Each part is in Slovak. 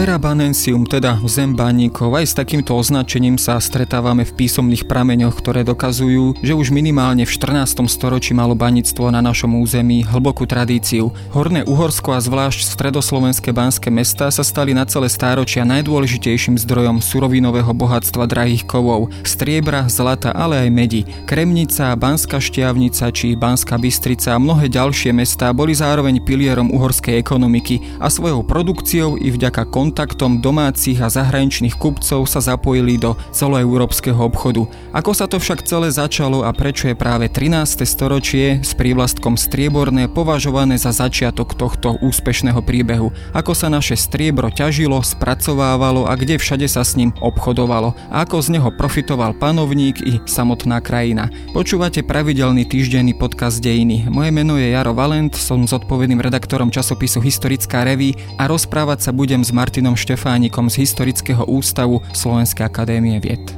Terabanensium, teda zem baníkov, aj s takýmto označením sa stretávame v písomných prameňoch, ktoré dokazujú, že už minimálne v 14. storočí malo baníctvo na našom území hlbokú tradíciu. Horné Uhorsko a zvlášť stredoslovenské banské mesta sa stali na celé stáročia najdôležitejším zdrojom surovinového bohatstva drahých kovov, striebra, zlata, ale aj medi. Kremnica, Banská šťavnica či Banská Bystrica a mnohé ďalšie mestá boli zároveň pilierom uhorskej ekonomiky a svojou produkciou i vďaka kontaktom domácich a zahraničných kupcov sa zapojili do celoeurópskeho obchodu. Ako sa to však celé začalo a prečo je práve 13. storočie s prívlastkom strieborné považované za začiatok tohto úspešného príbehu? Ako sa naše striebro ťažilo, spracovávalo a kde všade sa s ním obchodovalo? A ako z neho profitoval panovník i samotná krajina? Počúvate pravidelný týždenný podcast Dejiny. Moje meno je Jaro Valent, som zodpovedným redaktorom časopisu Historická reví a rozprávať sa budem s Martinom Martinom Štefánikom z Historického ústavu Slovenskej akadémie vied.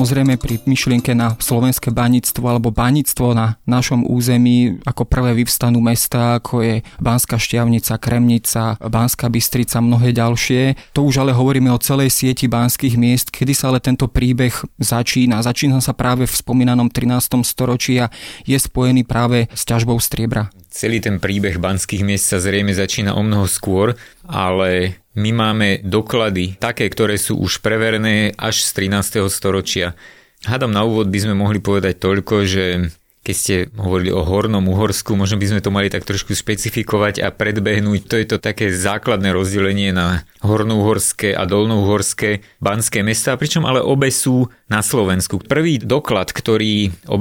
Samozrejme pri myšlienke na slovenské baníctvo alebo baníctvo na našom území ako prvé vyvstanú mesta, ako je Banská Štiavnica, Kremnica, Banská Bystrica, mnohé ďalšie. To už ale hovoríme o celej sieti banských miest, kedy sa ale tento príbeh začína. Začína sa práve v spomínanom 13. storočí a je spojený práve s ťažbou striebra. Celý ten príbeh banských miest sa zrejme začína o mnoho skôr, ale my máme doklady také, ktoré sú už preverené až z 13. storočia. Hádam na úvod by sme mohli povedať toľko, že keď ste hovorili o Hornom Uhorsku, možno by sme to mali tak trošku špecifikovať a predbehnúť. To je to také základné rozdelenie na Hornouhorské a Dolnouhorské banské mesta, pričom ale obe sú na Slovensku. Prvý doklad, ktorý o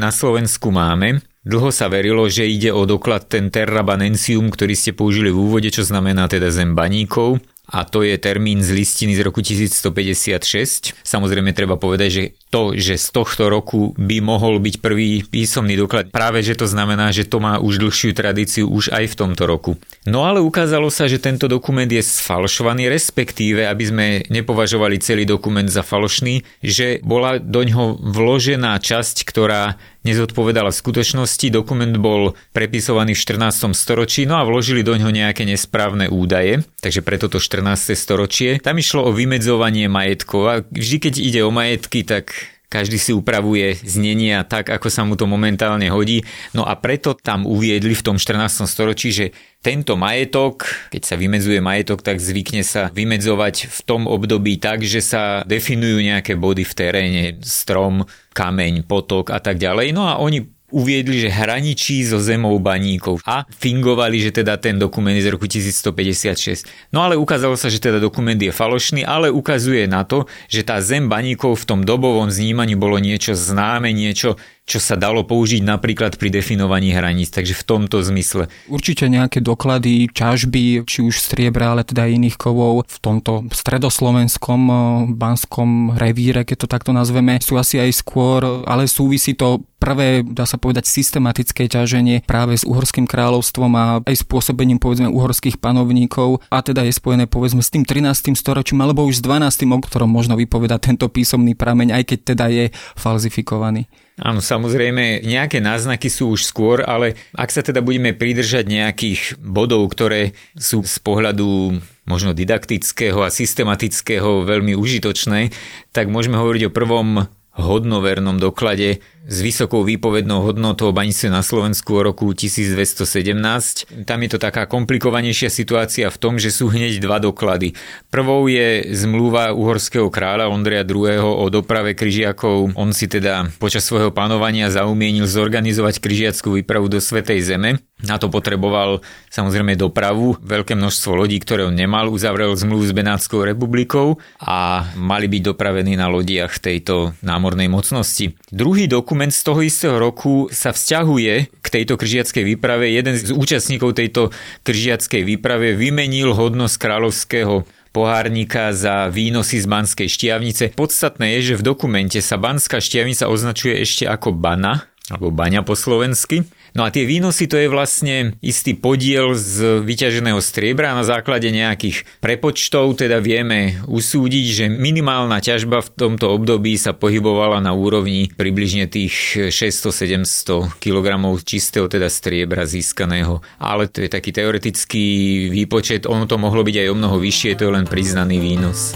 na Slovensku máme, Dlho sa verilo, že ide o doklad ten terrabanensium, ktorý ste použili v úvode, čo znamená teda zem baníkov a to je termín z listiny z roku 1156. Samozrejme treba povedať, že to, že z tohto roku by mohol byť prvý písomný doklad, práve že to znamená, že to má už dlhšiu tradíciu už aj v tomto roku. No ale ukázalo sa, že tento dokument je sfalšovaný, respektíve, aby sme nepovažovali celý dokument za falošný, že bola do ňoho vložená časť, ktorá nezodpovedala v skutočnosti, dokument bol prepisovaný v 14. storočí, no a vložili do ňoho nejaké nesprávne údaje, takže preto to 14. storočie. Tam išlo o vymedzovanie majetkov a vždy keď ide o majetky, tak každý si upravuje znenia tak, ako sa mu to momentálne hodí. No a preto tam uviedli v tom 14. storočí, že tento majetok, keď sa vymedzuje majetok, tak zvykne sa vymedzovať v tom období tak, že sa definujú nejaké body v teréne, strom, kameň, potok a tak ďalej. No a oni uviedli, že hraničí so zemou baníkov a fingovali, že teda ten dokument je z roku 1156. No ale ukázalo sa, že teda dokument je falošný, ale ukazuje na to, že tá zem baníkov v tom dobovom znímaní bolo niečo známe, niečo, čo sa dalo použiť napríklad pri definovaní hraníc, takže v tomto zmysle. Určite nejaké doklady, ťažby, či už striebra, ale teda iných kovov v tomto stredoslovenskom eh, banskom revíre, keď to takto nazveme, sú asi aj skôr, ale súvisí to prvé, dá sa povedať, systematické ťaženie práve s Uhorským kráľovstvom a aj spôsobením povedzme uhorských panovníkov a teda je spojené povedzme s tým 13. storočím alebo už s 12. o ktorom možno vypovedať tento písomný prameň, aj keď teda je falzifikovaný. Áno, samozrejme, nejaké náznaky sú už skôr, ale ak sa teda budeme pridržať nejakých bodov, ktoré sú z pohľadu možno didaktického a systematického veľmi užitočné, tak môžeme hovoriť o prvom hodnovernom doklade s vysokou výpovednou hodnotou baníctve na Slovensku o roku 1217. Tam je to taká komplikovanejšia situácia v tom, že sú hneď dva doklady. Prvou je zmluva uhorského kráľa Ondreja II. o doprave kryžiakov. On si teda počas svojho panovania zaumienil zorganizovať kryžiackú výpravu do Svetej Zeme. Na to potreboval samozrejme dopravu, veľké množstvo lodí, ktoré on nemal, uzavrel zmluvu s Benátskou republikou a mali byť dopravení na lodiach tejto námornej mocnosti. Druhý dokument dokument z toho istého roku sa vzťahuje k tejto kržiackej výprave. Jeden z účastníkov tejto kržiackej výprave vymenil hodnosť kráľovského pohárnika za výnosy z Banskej štiavnice. Podstatné je, že v dokumente sa Banská štiavnica označuje ešte ako Bana, alebo baňa po slovensky. No a tie výnosy to je vlastne istý podiel z vyťaženého striebra na základe nejakých prepočtov, teda vieme usúdiť, že minimálna ťažba v tomto období sa pohybovala na úrovni približne tých 600-700 kg čistého teda striebra získaného. Ale to je taký teoretický výpočet, ono to mohlo byť aj o mnoho vyššie, to je len priznaný výnos.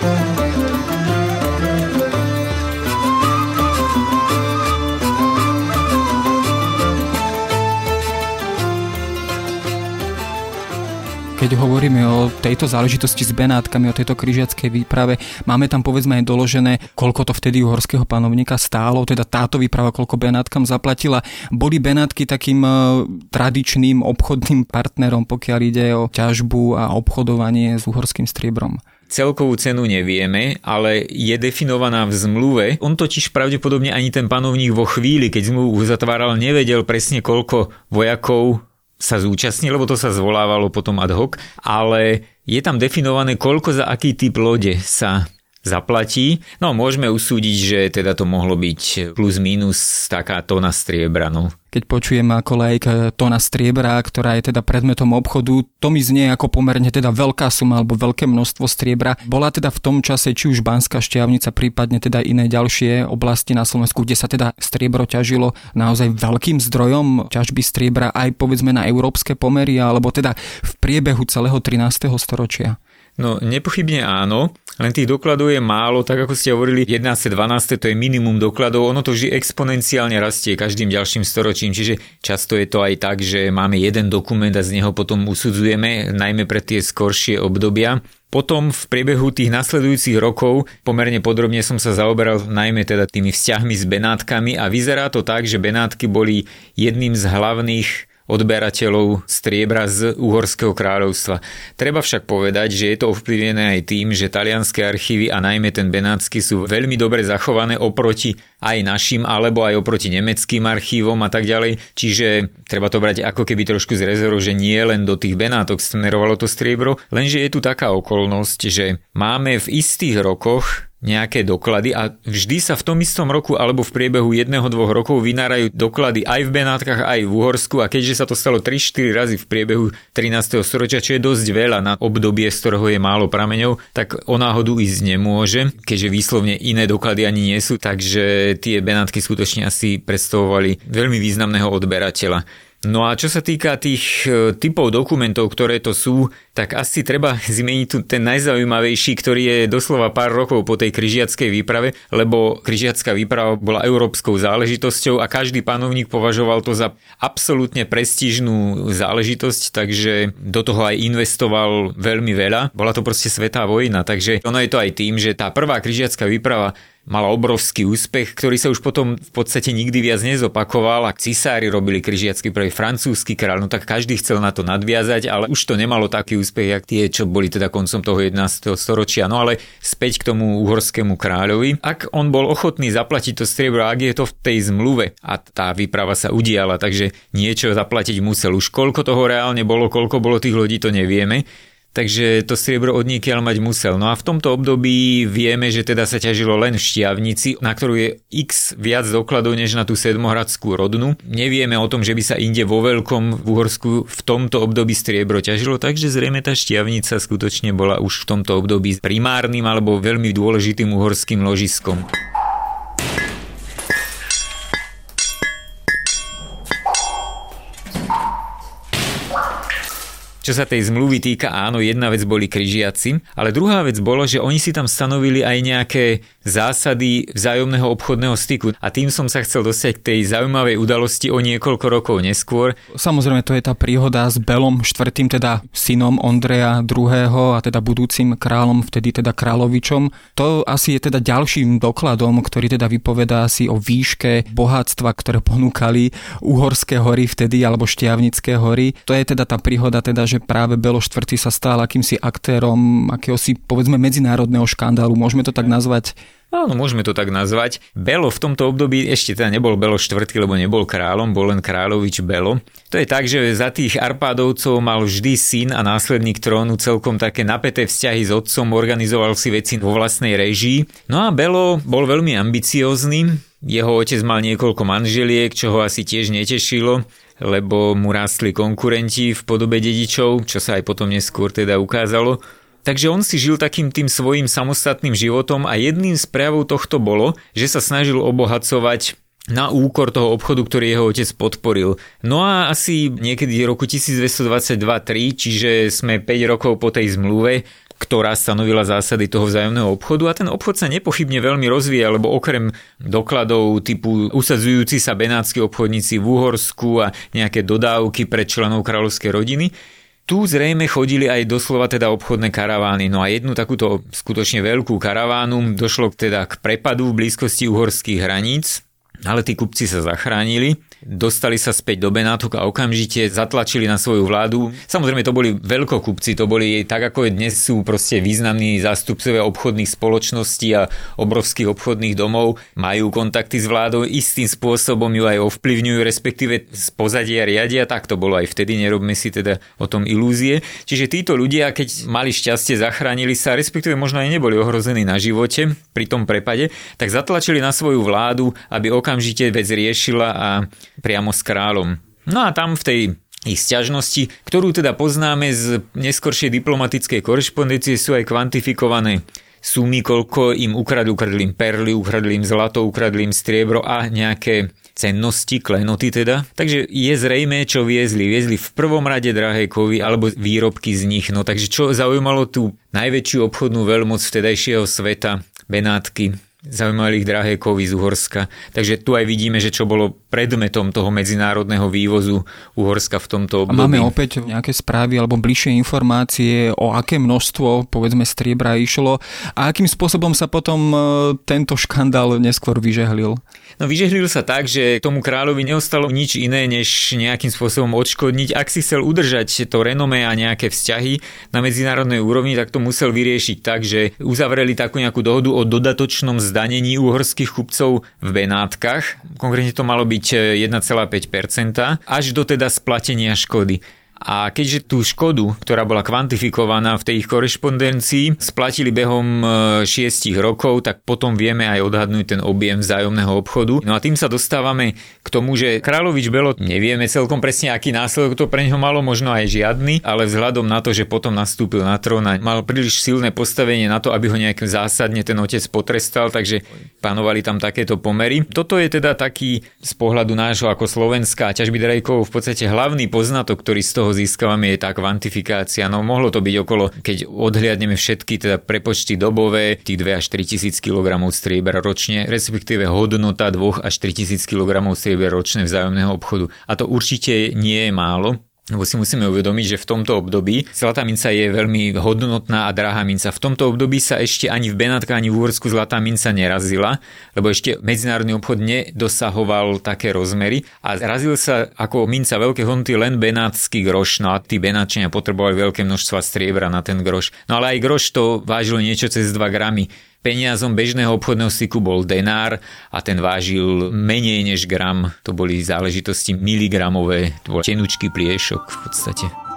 thank you keď hovoríme o tejto záležitosti s Benátkami, o tejto križiackej výprave, máme tam povedzme aj doložené, koľko to vtedy uhorského panovníka stálo, teda táto výprava, koľko Benátkam zaplatila. Boli Benátky takým e, tradičným obchodným partnerom, pokiaľ ide o ťažbu a obchodovanie s uhorským striebrom? Celkovú cenu nevieme, ale je definovaná v zmluve. On totiž pravdepodobne ani ten panovník vo chvíli, keď zmluvu uzatváral, nevedel presne koľko vojakov sa zúčastní, lebo to sa zvolávalo potom ad hoc, ale je tam definované, koľko za aký typ lode sa zaplatí. No môžeme usúdiť, že teda to mohlo byť plus minus taká tóna striebra. No. Keď počujem ako lajk tóna striebra, ktorá je teda predmetom obchodu, to mi znie ako pomerne teda veľká suma alebo veľké množstvo striebra. Bola teda v tom čase či už Banská šťavnica, prípadne teda iné ďalšie oblasti na Slovensku, kde sa teda striebro ťažilo naozaj veľkým zdrojom ťažby striebra aj povedzme na európske pomery alebo teda v priebehu celého 13. storočia. No nepochybne áno, len tých dokladov je málo, tak ako ste hovorili, 11. 12. to je minimum dokladov, ono to vždy exponenciálne rastie každým ďalším storočím, čiže často je to aj tak, že máme jeden dokument a z neho potom usudzujeme, najmä pre tie skoršie obdobia. Potom v priebehu tých nasledujúcich rokov pomerne podrobne som sa zaoberal najmä teda tými vzťahmi s Benátkami a vyzerá to tak, že Benátky boli jedným z hlavných odberateľov striebra z Uhorského kráľovstva. Treba však povedať, že je to ovplyvnené aj tým, že talianské archívy a najmä ten benátsky sú veľmi dobre zachované oproti aj našim alebo aj oproti nemeckým archívom a tak ďalej. Čiže treba to brať ako keby trošku z rezervu, že nie len do tých benátok smerovalo to striebro, lenže je tu taká okolnosť, že máme v istých rokoch nejaké doklady a vždy sa v tom istom roku alebo v priebehu jedného, dvoch rokov vynárajú doklady aj v Benátkach, aj v Uhorsku a keďže sa to stalo 3-4 razy v priebehu 13. storočia, čo je dosť veľa na obdobie, z ktorého je málo prameňov, tak o náhodu ísť nemôže, keďže výslovne iné doklady ani nie sú, takže tie Benátky skutočne asi predstavovali veľmi významného odberateľa. No a čo sa týka tých e, typov dokumentov, ktoré to sú, tak asi treba zmeniť tu ten najzaujímavejší, ktorý je doslova pár rokov po tej križiackej výprave, lebo križiacká výprava bola európskou záležitosťou a každý panovník považoval to za absolútne prestížnú záležitosť, takže do toho aj investoval veľmi veľa. Bola to proste svetá vojna, takže ono je to aj tým, že tá prvá križiacká výprava mala obrovský úspech, ktorý sa už potom v podstate nikdy viac nezopakoval a cisári robili križiacky prvý francúzsky kráľ, no tak každý chcel na to nadviazať, ale už to nemalo taký úspech, jak tie, čo boli teda koncom toho 11. storočia. No ale späť k tomu uhorskému kráľovi. Ak on bol ochotný zaplatiť to striebro, ak je to v tej zmluve a tá výprava sa udiala, takže niečo zaplatiť musel. Už koľko toho reálne bolo, koľko bolo tých ľudí, to nevieme takže to striebro od mať musel. No a v tomto období vieme, že teda sa ťažilo len v Štiavnici, na ktorú je x viac dokladov než na tú sedmohradskú rodnu. Nevieme o tom, že by sa inde vo veľkom v Uhorsku v tomto období striebro ťažilo, takže zrejme tá Štiavnica skutočne bola už v tomto období primárnym alebo veľmi dôležitým uhorským ložiskom. Čo sa tej zmluvy týka, áno, jedna vec boli križiaci, ale druhá vec bolo, že oni si tam stanovili aj nejaké zásady vzájomného obchodného styku. A tým som sa chcel dostať k tej zaujímavej udalosti o niekoľko rokov neskôr. Samozrejme, to je tá príhoda s Belom štvrtým, teda synom Ondreja II. a teda budúcim kráľom, vtedy teda kráľovičom. To asi je teda ďalším dokladom, ktorý teda vypovedá si o výške bohatstva, ktoré ponúkali uhorské hory vtedy, alebo štiavnické hory. To je teda tá príhoda teda, že práve Belo IV sa stal akýmsi aktérom akéhosi povedzme medzinárodného škandálu, môžeme to tak nazvať? Áno, môžeme to tak nazvať. Belo v tomto období ešte teda nebol Belo IV, lebo nebol kráľom, bol len kráľovič Belo. To je tak, že za tých Arpádovcov mal vždy syn a následník trónu celkom také napäté vzťahy s otcom, organizoval si veci vo vlastnej režii. No a Belo bol veľmi ambiciózny, jeho otec mal niekoľko manželiek, čo ho asi tiež netešilo, lebo mu rástli konkurenti v podobe dedičov, čo sa aj potom neskôr teda ukázalo. Takže on si žil takým tým svojim samostatným životom a jedným z prejavov tohto bolo, že sa snažil obohacovať na úkor toho obchodu, ktorý jeho otec podporil. No a asi niekedy roku 1222-3, čiže sme 5 rokov po tej zmluve, ktorá stanovila zásady toho vzájomného obchodu a ten obchod sa nepochybne veľmi rozvíja, lebo okrem dokladov typu usadzujúci sa benátsky obchodníci v Uhorsku a nejaké dodávky pre členov kráľovskej rodiny, tu zrejme chodili aj doslova teda obchodné karavány. No a jednu takúto skutočne veľkú karavánu došlo teda k prepadu v blízkosti uhorských hraníc, ale tí kupci sa zachránili dostali sa späť do Benátok a okamžite zatlačili na svoju vládu. Samozrejme to boli veľkokupci, to boli tak ako dnes sú proste významní zástupcovia obchodných spoločností a obrovských obchodných domov, majú kontakty s vládou, istým spôsobom ju aj ovplyvňujú, respektíve z pozadia riadia, tak to bolo aj vtedy, nerobme si teda o tom ilúzie. Čiže títo ľudia, keď mali šťastie, zachránili sa, respektíve možno aj neboli ohrození na živote pri tom prepade, tak zatlačili na svoju vládu, aby okamžite vec riešila a priamo s kráľom. No a tam v tej ich sťažnosti, ktorú teda poznáme z neskoršej diplomatickej korešpondencie, sú aj kvantifikované sumy, koľko im ukradli, ukradli im perly, ukradli im zlato, ukradli im striebro a nejaké cennosti, klenoty teda. Takže je zrejme, čo viezli. Viezli v prvom rade drahé kovy alebo výrobky z nich. No takže čo zaujímalo tú najväčšiu obchodnú veľmoc vtedajšieho sveta, Benátky, zaujímali ich drahé kovy z Uhorska. Takže tu aj vidíme, že čo bolo predmetom toho medzinárodného vývozu Uhorska v tomto období. A máme opäť nejaké správy alebo bližšie informácie, o aké množstvo, povedzme, striebra išlo a akým spôsobom sa potom e, tento škandál neskôr vyžehlil? No vyžehlil sa tak, že tomu kráľovi neostalo nič iné, než nejakým spôsobom odškodniť. Ak si chcel udržať to renomé a nejaké vzťahy na medzinárodnej úrovni, tak to musel vyriešiť tak, že uzavreli takú nejakú dohodu o dodatočnom zdanení uhorských kupcov v Benátkach. Konkrétne to malo byť 1,5% až do teda splatenia škody. A keďže tú škodu, ktorá bola kvantifikovaná v tej ich korešpondencii, splatili behom 6 e, rokov, tak potom vieme aj odhadnúť ten objem vzájomného obchodu. No a tým sa dostávame k tomu, že Kráľovič Belo nevieme celkom presne, aký následok to pre neho malo, možno aj žiadny, ale vzhľadom na to, že potom nastúpil na trón a mal príliš silné postavenie na to, aby ho nejakým zásadne ten otec potrestal, takže panovali tam takéto pomery. Toto je teda taký z pohľadu nášho ako Slovenska ťažby drejkov v podstate hlavný poznatok, ktorý z toho toho získavame, je tá kvantifikácia. No mohlo to byť okolo, keď odhliadneme všetky teda prepočty dobové, tých 2 až 3 tisíc kg striebra ročne, respektíve hodnota 2 až 3 tisíc kg striebra ročne vzájomného obchodu. A to určite nie je málo lebo si musíme uvedomiť, že v tomto období zlatá minca je veľmi hodnotná a drahá minca. V tomto období sa ešte ani v Benátka, ani v Úhorsku zlatá minca nerazila, lebo ešte medzinárodný obchod nedosahoval také rozmery a razil sa ako minca veľké hodnoty len benátsky groš, no a tí benáčania potrebovali veľké množstva striebra na ten groš. No ale aj groš to vážilo niečo cez 2 gramy. Peniazom bežného obchodného styku bol denár a ten vážil menej než gram. To boli záležitosti miligramové, to bol tenučký pliešok v podstate.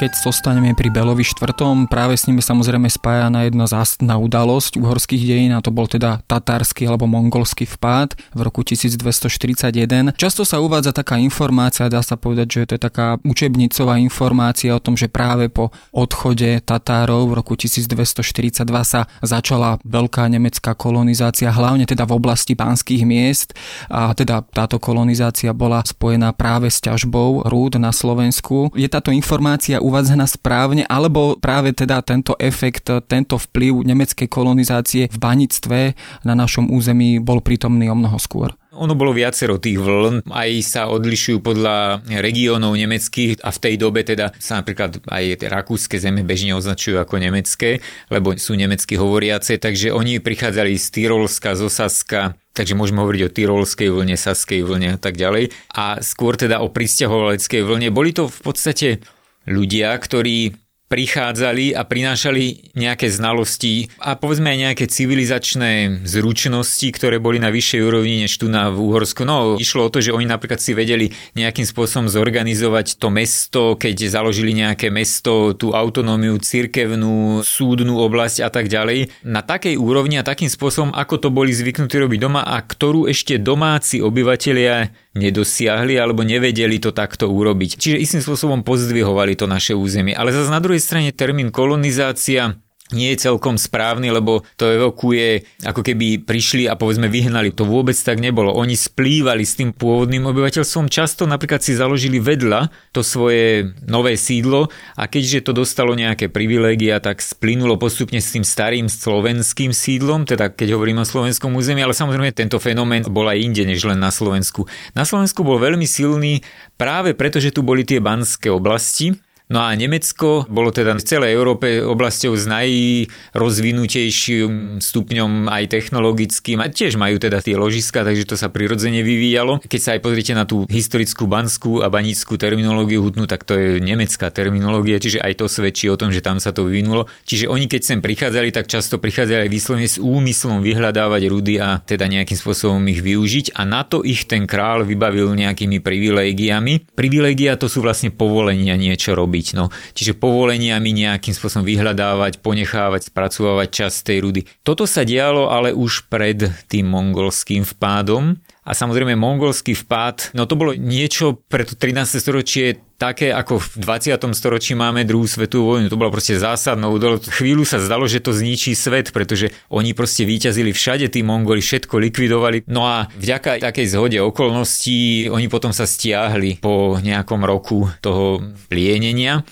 Keď zostaneme pri Belovi IV, práve s nimi samozrejme spájana jedna zástna udalosť uhorských dejín a to bol teda tatársky alebo mongolský vpád v roku 1241. Často sa uvádza taká informácia, dá sa povedať, že to je taká učebnicová informácia o tom, že práve po odchode Tatárov v roku 1242 sa začala veľká nemecká kolonizácia, hlavne teda v oblasti pánskych miest a teda táto kolonizácia bola spojená práve s ťažbou rúd na Slovensku. Je táto informácia uvádzaná správne, alebo práve teda tento efekt, tento vplyv nemeckej kolonizácie v banictve na našom území bol prítomný o mnoho skôr? Ono bolo viacero tých vln, aj sa odlišujú podľa regiónov nemeckých a v tej dobe teda sa napríklad aj rakúske zeme bežne označujú ako nemecké, lebo sú nemecky hovoriace, takže oni prichádzali z Tyrolska, z Osaska, takže môžeme hovoriť o tyrolskej vlne, saskej vlne a tak ďalej. A skôr teda o pristahovaleckej vlne. Boli to v podstate ľudia, ktorí prichádzali a prinášali nejaké znalosti a povedzme aj nejaké civilizačné zručnosti, ktoré boli na vyššej úrovni než tu na v Úhorsku. No, išlo o to, že oni napríklad si vedeli nejakým spôsobom zorganizovať to mesto, keď založili nejaké mesto, tú autonómiu, cirkevnú, súdnu oblasť a tak ďalej. Na takej úrovni a takým spôsobom, ako to boli zvyknutí robiť doma a ktorú ešte domáci obyvatelia nedosiahli alebo nevedeli to takto urobiť. Čiže istým spôsobom pozdvihovali to naše územie. Ale zase na druhej strane termín kolonizácia nie je celkom správny, lebo to evokuje, ako keby prišli a povedzme vyhnali. To vôbec tak nebolo. Oni splývali s tým pôvodným obyvateľstvom, často napríklad si založili vedľa to svoje nové sídlo a keďže to dostalo nejaké privilégia, tak splynulo postupne s tým starým slovenským sídlom, teda keď hovorím o slovenskom území, ale samozrejme tento fenomén bol aj inde než len na Slovensku. Na Slovensku bol veľmi silný práve preto, že tu boli tie banské oblasti, No a Nemecko bolo teda v celej Európe oblasťou s najrozvinutejším stupňom aj technologickým a tiež majú teda tie ložiska, takže to sa prirodzene vyvíjalo. Keď sa aj pozrite na tú historickú banskú a banickú terminológiu hutnú, tak to je nemecká terminológia, čiže aj to svedčí o tom, že tam sa to vyvinulo. Čiže oni keď sem prichádzali, tak často prichádzali aj vyslovene s úmyslom vyhľadávať rudy a teda nejakým spôsobom ich využiť a na to ich ten král vybavil nejakými privilégiami. Privilégia to sú vlastne povolenia niečo robiť robiť. No. Čiže povoleniami nejakým spôsobom vyhľadávať, ponechávať, spracovávať časť tej rudy. Toto sa dialo ale už pred tým mongolským vpádom. A samozrejme mongolský vpád, no to bolo niečo pre to 13. storočie také, ako v 20. storočí máme druhú svetovú vojnu. To bolo proste zásadnou údolo. Chvíľu sa zdalo, že to zničí svet, pretože oni proste vyťazili všade, tí Mongoli všetko likvidovali. No a vďaka takej zhode okolností oni potom sa stiahli po nejakom roku toho plienenia.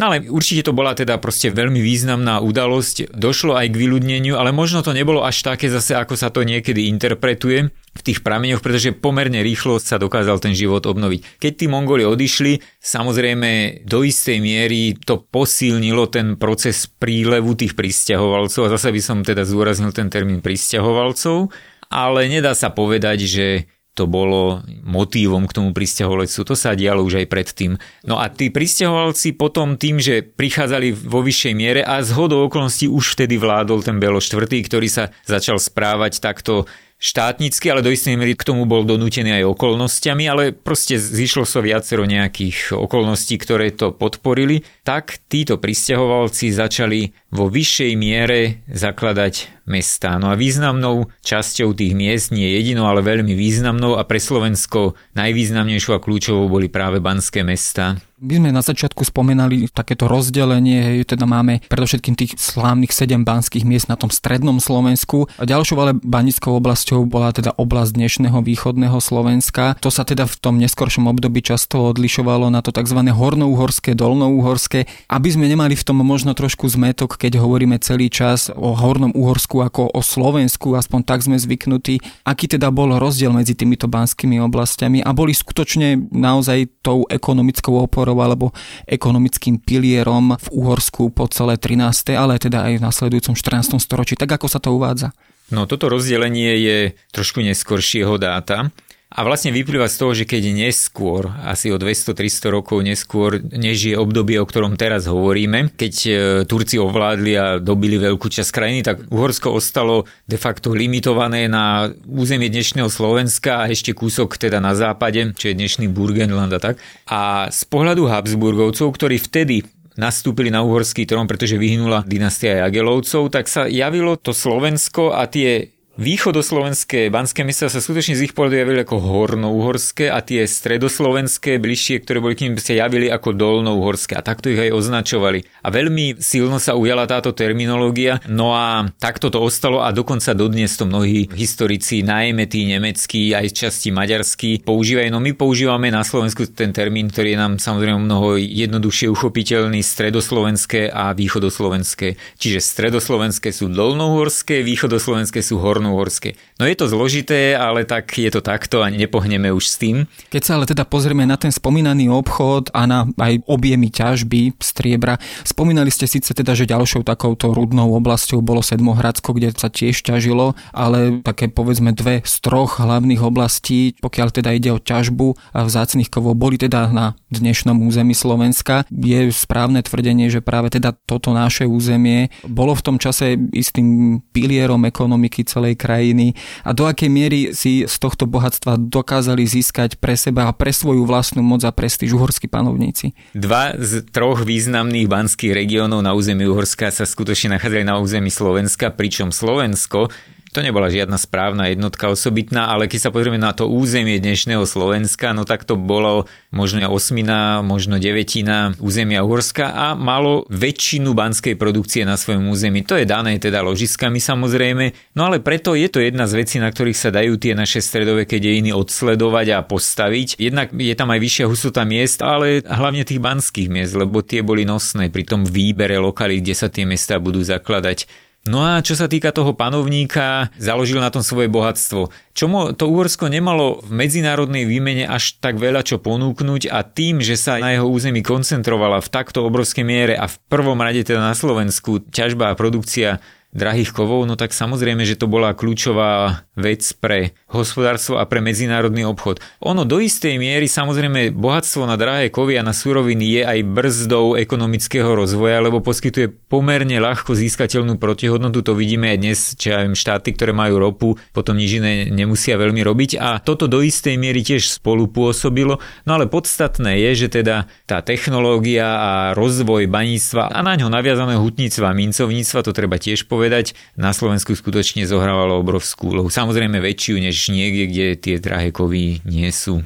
No ale určite to bola teda proste veľmi významná udalosť. Došlo aj k vyľudneniu, ale možno to nebolo až také zase, ako sa to niekedy interpretuje v tých prameňoch, pretože pomerne rýchlo sa dokázal ten život obnoviť. Keď tí Mongoli odišli, samozrejme do istej miery to posilnilo ten proces prílevu tých pristahovalcov a zase by som teda zúraznil ten termín pristahovalcov, ale nedá sa povedať, že to bolo motívom k tomu pristahovalectvu. To sa dialo už aj predtým. No a tí pristahovalci potom tým, že prichádzali vo vyššej miere a z hodou okolností už vtedy vládol ten Belo IV, ktorý sa začal správať takto štátnicky, ale do istej miery k tomu bol donútený aj okolnostiami, ale proste zišlo sa so viacero nejakých okolností, ktoré to podporili, tak títo pristahovalci začali vo vyššej miere zakladať mestá. No a významnou časťou tých miest, nie jedinou, ale veľmi významnou a pre Slovensko najvýznamnejšou a kľúčovou boli práve banské mesta. My sme na začiatku spomenali takéto rozdelenie, hej, teda máme predovšetkým tých slávnych 7 banských miest na tom strednom Slovensku. A ďalšou ale banickou oblasťou bola teda oblasť dnešného východného Slovenska. To sa teda v tom neskoršom období často odlišovalo na to tzv. hornouhorské, dolnouhorské, aby sme nemali v tom možno trošku zmetok, keď hovoríme celý čas o hornom Uhorsku ako o Slovensku, aspoň tak sme zvyknutí. Aký teda bol rozdiel medzi týmito banskými oblastiami a boli skutočne naozaj tou ekonomickou oporou faktorov alebo ekonomickým pilierom v Uhorsku po celé 13. ale teda aj v nasledujúcom 14. storočí, tak ako sa to uvádza? No toto rozdelenie je trošku neskoršieho dáta. A vlastne vyplýva z toho, že keď neskôr, asi o 200-300 rokov neskôr, než je obdobie, o ktorom teraz hovoríme, keď e, Turci ovládli a dobili veľkú časť krajiny, tak Uhorsko ostalo de facto limitované na územie dnešného Slovenska a ešte kúsok teda na západe, čo je dnešný Burgenland a tak. A z pohľadu Habsburgovcov, ktorí vtedy nastúpili na uhorský trón, pretože vyhnula dynastia Jagelovcov, tak sa javilo to Slovensko a tie Východoslovenské banské mesta sa skutočne z ich pohľadu javili ako hornouhorské a tie stredoslovenské bližšie, ktoré boli k ním, sa javili ako dolnouhorské a takto ich aj označovali. A veľmi silno sa ujala táto terminológia, no a takto to ostalo a dokonca dodnes to mnohí historici, najmä tí nemeckí, aj časti maďarskí, používajú. No my používame na Slovensku ten termín, ktorý je nám samozrejme mnoho jednoduchšie uchopiteľný, stredoslovenské a východoslovenské. Čiže stredoslovenské sú dolnouhorské, východoslovenské sú hornouhorské Horské. No je to zložité, ale tak je to takto a nepohneme už s tým. Keď sa ale teda pozrieme na ten spomínaný obchod a na aj objemy ťažby striebra, spomínali ste síce teda, že ďalšou takouto rudnou oblasťou bolo Sedmohradsko, kde sa tiež ťažilo, ale také povedzme dve z troch hlavných oblastí, pokiaľ teda ide o ťažbu a vzácných kovov, boli teda na dnešnom území Slovenska. Je správne tvrdenie, že práve teda toto naše územie bolo v tom čase istým pilierom ekonomiky celej krajiny a do akej miery si z tohto bohatstva dokázali získať pre seba a pre svoju vlastnú moc a prestíž uhorskí panovníci. Dva z troch významných banských regiónov na území Uhorska sa skutočne nachádzali na území Slovenska, pričom Slovensko to nebola žiadna správna jednotka osobitná, ale keď sa pozrieme na to územie dnešného Slovenska, no tak to bolo možno osmina, možno devetina územia Uhorska a malo väčšinu banskej produkcie na svojom území. To je dané teda ložiskami samozrejme, no ale preto je to jedna z vecí, na ktorých sa dajú tie naše stredoveké dejiny odsledovať a postaviť. Jednak je tam aj vyššia hustota miest, ale hlavne tých banských miest, lebo tie boli nosné pri tom výbere lokalít, kde sa tie mesta budú zakladať. No a čo sa týka toho panovníka, založil na tom svoje bohatstvo. Čo mu to Uhorsko nemalo v medzinárodnej výmene až tak veľa čo ponúknuť a tým, že sa na jeho území koncentrovala v takto obrovskej miere a v prvom rade teda na Slovensku ťažba a produkcia drahých kovov, no tak samozrejme, že to bola kľúčová vec pre hospodárstvo a pre medzinárodný obchod. Ono do istej miery samozrejme bohatstvo na drahé kovy a na suroviny je aj brzdou ekonomického rozvoja, lebo poskytuje pomerne ľahko získateľnú protihodnotu. To vidíme aj dnes, čo viem, štáty, ktoré majú ropu, potom nič iné nemusia veľmi robiť a toto do istej miery tiež spolupôsobilo. No ale podstatné je, že teda tá technológia a rozvoj baníctva a na ňo naviazané hutníctva mincovníctva, to treba tiež povedať, povedať, na Slovensku skutočne zohrávalo obrovskú úlohu. Samozrejme väčšiu než niekde, kde tie drahé kovy nie sú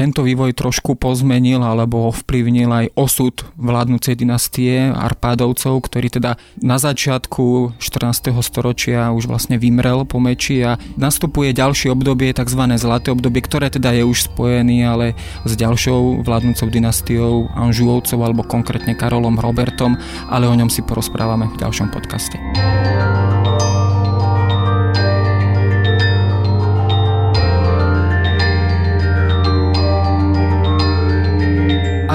tento vývoj trošku pozmenil alebo ovplyvnil aj osud vládnúcej dynastie Arpádovcov, ktorý teda na začiatku 14. storočia už vlastne vymrel po meči a nastupuje ďalšie obdobie, tzv. zlaté obdobie, ktoré teda je už spojený ale s ďalšou vládnúcou dynastiou Anžuovcov alebo konkrétne Karolom Robertom, ale o ňom si porozprávame v ďalšom podcaste.